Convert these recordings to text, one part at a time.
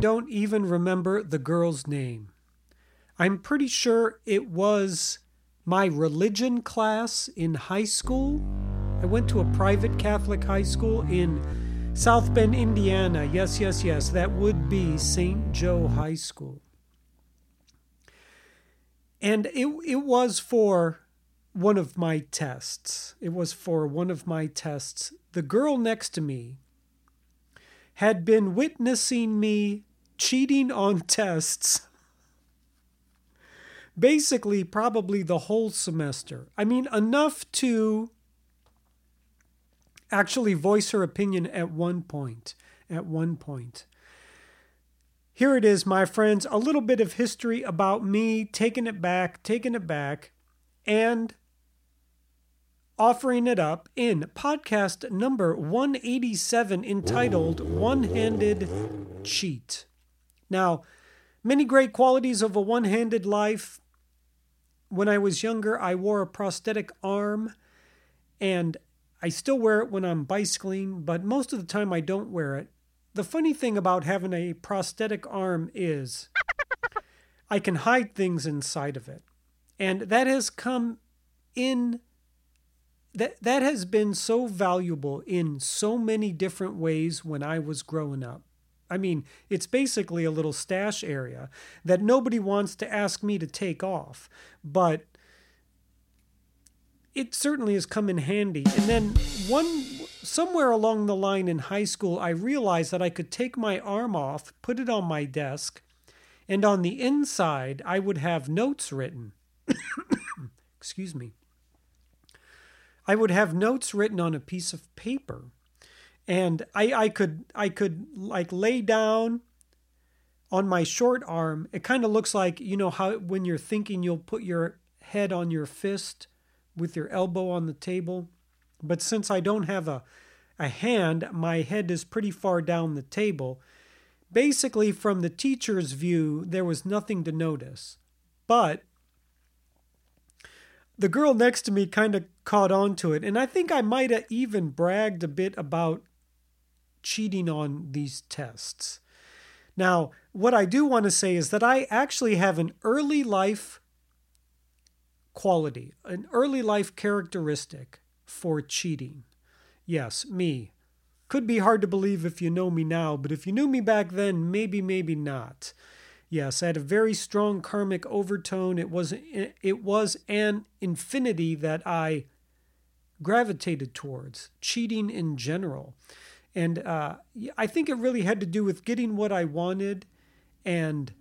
I don't even remember the girl's name. I'm pretty sure it was my religion class in high school. I went to a private Catholic high school in South Bend, Indiana. Yes, yes, yes. That would be St. Joe High School. And it, it was for one of my tests. It was for one of my tests. The girl next to me had been witnessing me cheating on tests basically probably the whole semester. I mean, enough to actually voice her opinion at one point. At one point. Here it is, my friends, a little bit of history about me, taking it back, taking it back, and offering it up in podcast number 187 entitled One Handed Cheat. Now, many great qualities of a one handed life. When I was younger, I wore a prosthetic arm, and I still wear it when I'm bicycling, but most of the time I don't wear it. The funny thing about having a prosthetic arm is I can hide things inside of it. And that has come in that that has been so valuable in so many different ways when I was growing up. I mean, it's basically a little stash area that nobody wants to ask me to take off, but it certainly has come in handy. And then one somewhere along the line in high school, I realized that I could take my arm off, put it on my desk, and on the inside I would have notes written. Excuse me. I would have notes written on a piece of paper. And I, I could I could like lay down on my short arm. It kind of looks like, you know, how when you're thinking you'll put your head on your fist with your elbow on the table. But since I don't have a, a hand, my head is pretty far down the table. Basically, from the teacher's view, there was nothing to notice. But the girl next to me kind of caught on to it. And I think I might have even bragged a bit about cheating on these tests. Now, what I do want to say is that I actually have an early life quality, an early life characteristic for cheating. Yes, me. Could be hard to believe if you know me now, but if you knew me back then, maybe, maybe not. Yes, I had a very strong karmic overtone. It was it was an infinity that I gravitated towards, cheating in general. And uh, I think it really had to do with getting what I wanted and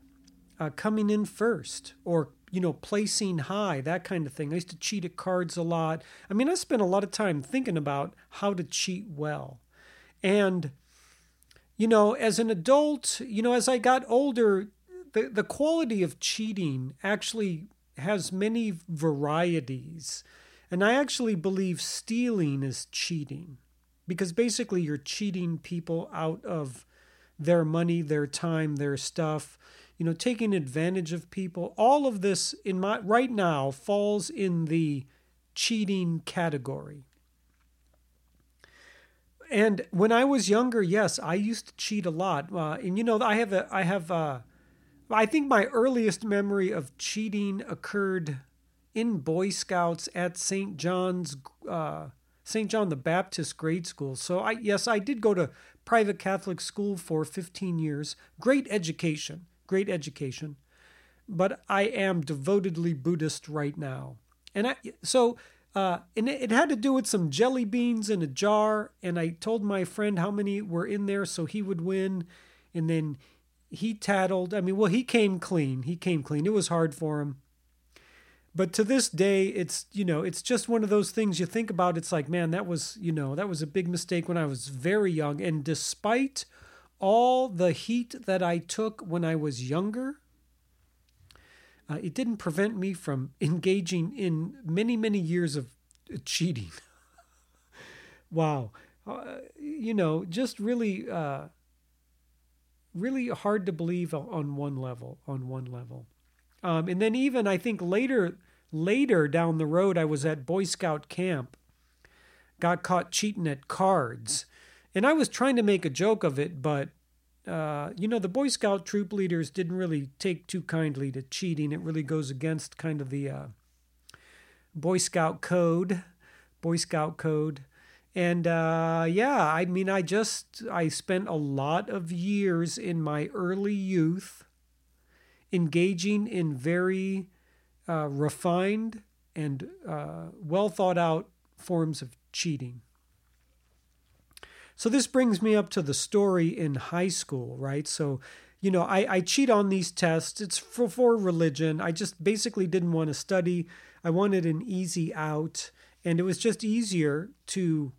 uh, coming in first or, you know, placing high, that kind of thing. I used to cheat at cards a lot. I mean, I spent a lot of time thinking about how to cheat well. And, you know, as an adult, you know, as I got older, the, the quality of cheating actually has many varieties. And I actually believe stealing is cheating because basically you're cheating people out of their money, their time, their stuff, you know, taking advantage of people. All of this in my right now falls in the cheating category. And when I was younger, yes, I used to cheat a lot. Uh, and you know, I have a I have a I think my earliest memory of cheating occurred in Boy Scouts at St. John's, uh, St. John the Baptist grade school. So I yes, I did go to private Catholic school for 15 years. Great education, great education. But I am devotedly Buddhist right now, and I so. Uh, and it, it had to do with some jelly beans in a jar, and I told my friend how many were in there so he would win. And then he tattled. I mean, well, he came clean. He came clean. It was hard for him. But to this day, it's, you know, it's just one of those things you think about. It's like, man, that was, you know, that was a big mistake when I was very young. And despite all the heat that I took when I was younger, uh, it didn't prevent me from engaging in many, many years of cheating. wow. Uh, you know, just really. Uh, really hard to believe on one level. On one level, um, and then even I think later later down the road, I was at Boy Scout camp, got caught cheating at cards, and I was trying to make a joke of it, but uh, you know, the Boy Scout troop leaders didn't really take too kindly to cheating. It really goes against kind of the uh, Boy Scout code, Boy Scout code. And uh, yeah, I mean, I just, I spent a lot of years in my early youth engaging in very uh, refined and uh, well thought out forms of cheating. So this brings me up to the story in high school, right? So, you know, I, I cheat on these tests. It's for, for religion. I just basically didn't want to study. I wanted an easy out. And it was just easier to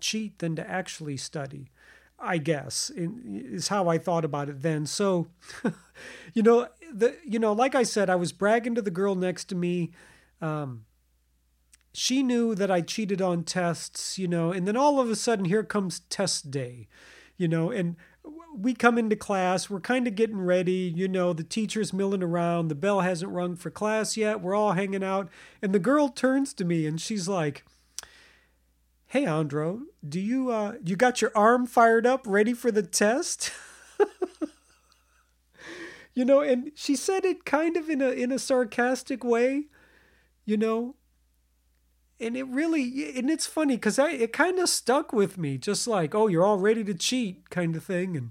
cheat than to actually study. I guess is how I thought about it then. So, you know, the you know, like I said, I was bragging to the girl next to me. Um, she knew that I cheated on tests, you know, and then all of a sudden here comes test day, you know, and we come into class, we're kind of getting ready, you know, the teacher's milling around, the bell hasn't rung for class yet, we're all hanging out, and the girl turns to me and she's like, "Hey Andro, do you uh you got your arm fired up ready for the test?" you know, and she said it kind of in a in a sarcastic way, you know, and it really and it's funny because I it kind of stuck with me, just like oh you're all ready to cheat kind of thing, and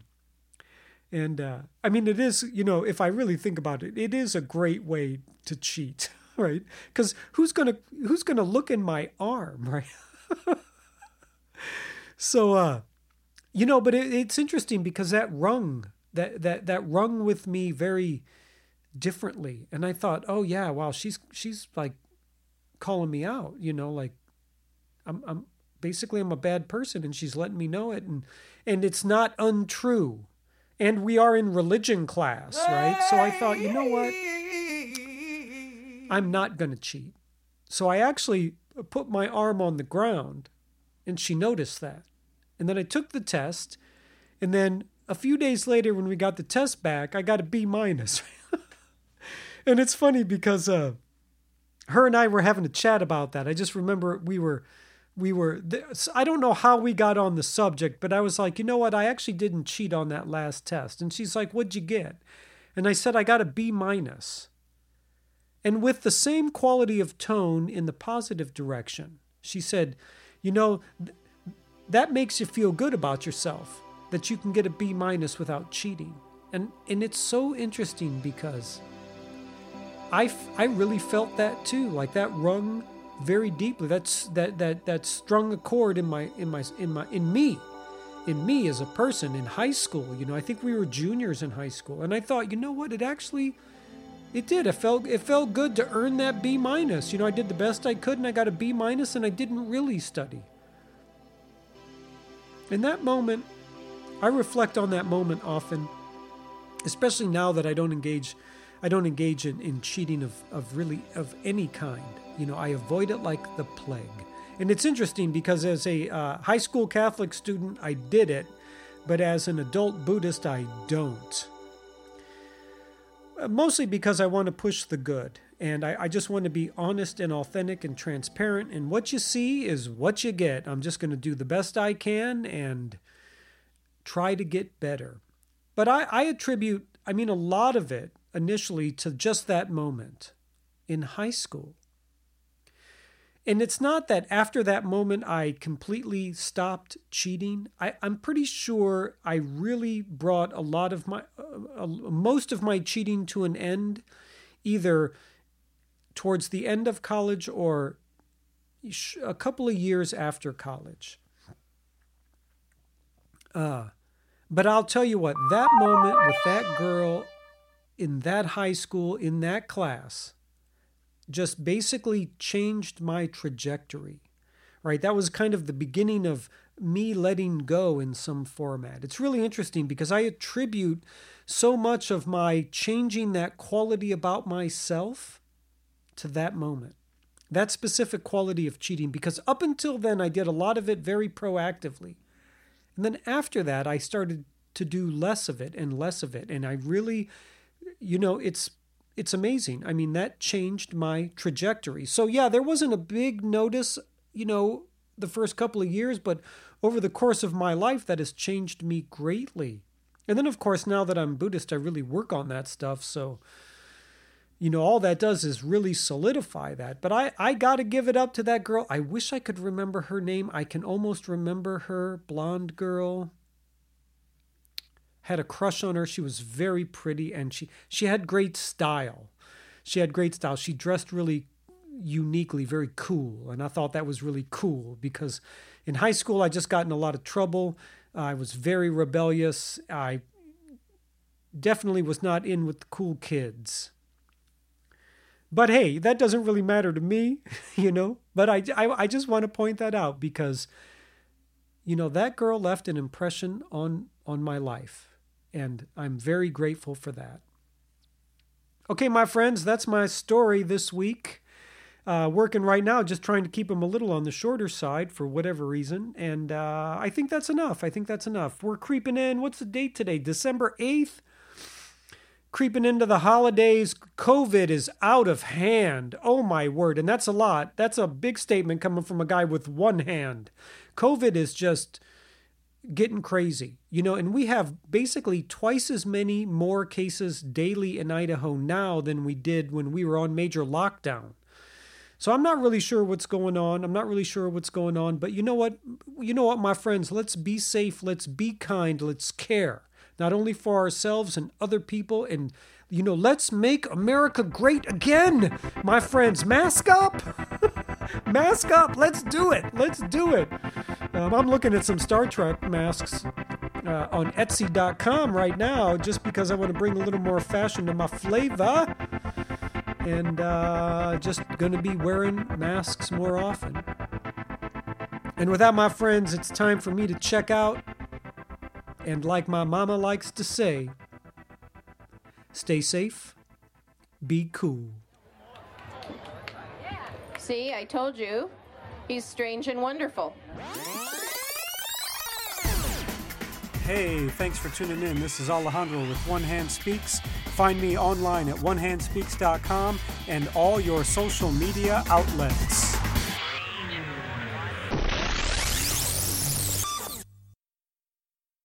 and uh, I mean it is you know if I really think about it, it is a great way to cheat, right? Because who's gonna who's gonna look in my arm, right? So uh, you know, but it, it's interesting because that rung that that that rung with me very differently, and I thought, oh yeah, wow, she's she's like calling me out, you know, like I'm I'm basically I'm a bad person and she's letting me know it and and it's not untrue. And we are in religion class, right? So I thought, you know what? I'm not going to cheat. So I actually put my arm on the ground and she noticed that. And then I took the test and then a few days later when we got the test back, I got a B minus. and it's funny because uh her and I were having a chat about that. I just remember we were we were I don't know how we got on the subject, but I was like, "You know what? I actually didn't cheat on that last test." And she's like, "What'd you get?" And I said, "I got a B minus." And with the same quality of tone in the positive direction, she said, "You know, th- that makes you feel good about yourself that you can get a B minus without cheating." And and it's so interesting because I, I really felt that too. Like that rung very deeply. That's that that that strung a chord in my in my in my in me, in me as a person in high school. You know, I think we were juniors in high school, and I thought, you know what? It actually, it did. It felt it felt good to earn that B minus. You know, I did the best I could, and I got a B minus, and I didn't really study. In that moment, I reflect on that moment often, especially now that I don't engage I don't engage in, in cheating of, of really of any kind. You know, I avoid it like the plague. And it's interesting because as a uh, high school Catholic student, I did it, but as an adult Buddhist, I don't. Mostly because I want to push the good. And I, I just want to be honest and authentic and transparent. And what you see is what you get. I'm just going to do the best I can and try to get better. But I, I attribute, I mean, a lot of it initially to just that moment in high school. And it's not that after that moment I completely stopped cheating. I, am pretty sure I really brought a lot of my, uh, uh, most of my cheating to an end, either towards the end of college or a couple of years after college. Uh, but I'll tell you what, that moment with that girl in that high school, in that class, just basically changed my trajectory, right? That was kind of the beginning of me letting go in some format. It's really interesting because I attribute so much of my changing that quality about myself to that moment. That specific quality of cheating, because up until then, I did a lot of it very proactively. And then after that, I started to do less of it and less of it. And I really you know, it's it's amazing. I mean, that changed my trajectory. So yeah, there wasn't a big notice, you know, the first couple of years, but over the course of my life, that has changed me greatly. And then, of course, now that I'm Buddhist, I really work on that stuff. So, you know, all that does is really solidify that. But I, I got to give it up to that girl. I wish I could remember her name. I can almost remember her, blonde girl. Had a crush on her. She was very pretty and she, she had great style. She had great style. She dressed really uniquely, very cool. And I thought that was really cool because in high school, I just got in a lot of trouble. I was very rebellious. I definitely was not in with the cool kids. But hey, that doesn't really matter to me, you know. But I, I, I just want to point that out because, you know, that girl left an impression on on my life, and I'm very grateful for that. Okay, my friends, that's my story this week uh, working right now, just trying to keep them a little on the shorter side for whatever reason. And uh, I think that's enough. I think that's enough. We're creeping in. What's the date today? December 8th. Creeping into the holidays. COVID is out of hand. Oh my word. And that's a lot. That's a big statement coming from a guy with one hand. COVID is just getting crazy. You know, and we have basically twice as many more cases daily in Idaho now than we did when we were on major lockdown. So I'm not really sure what's going on. I'm not really sure what's going on, but you know what? You know what, my friends, let's be safe, let's be kind, let's care. Not only for ourselves and other people and you know, let's make America great again. My friends, mask up. mask up. Let's do it. Let's do it. Um, I'm looking at some Star Trek masks uh, on Etsy.com right now just because I want to bring a little more fashion to my flavor and uh, just going to be wearing masks more often. And with that, my friends, it's time for me to check out. And like my mama likes to say, stay safe, be cool. See, I told you. He's strange and wonderful. Hey, thanks for tuning in. This is Alejandro with One Hand Speaks. Find me online at onehandspeaks.com and all your social media outlets.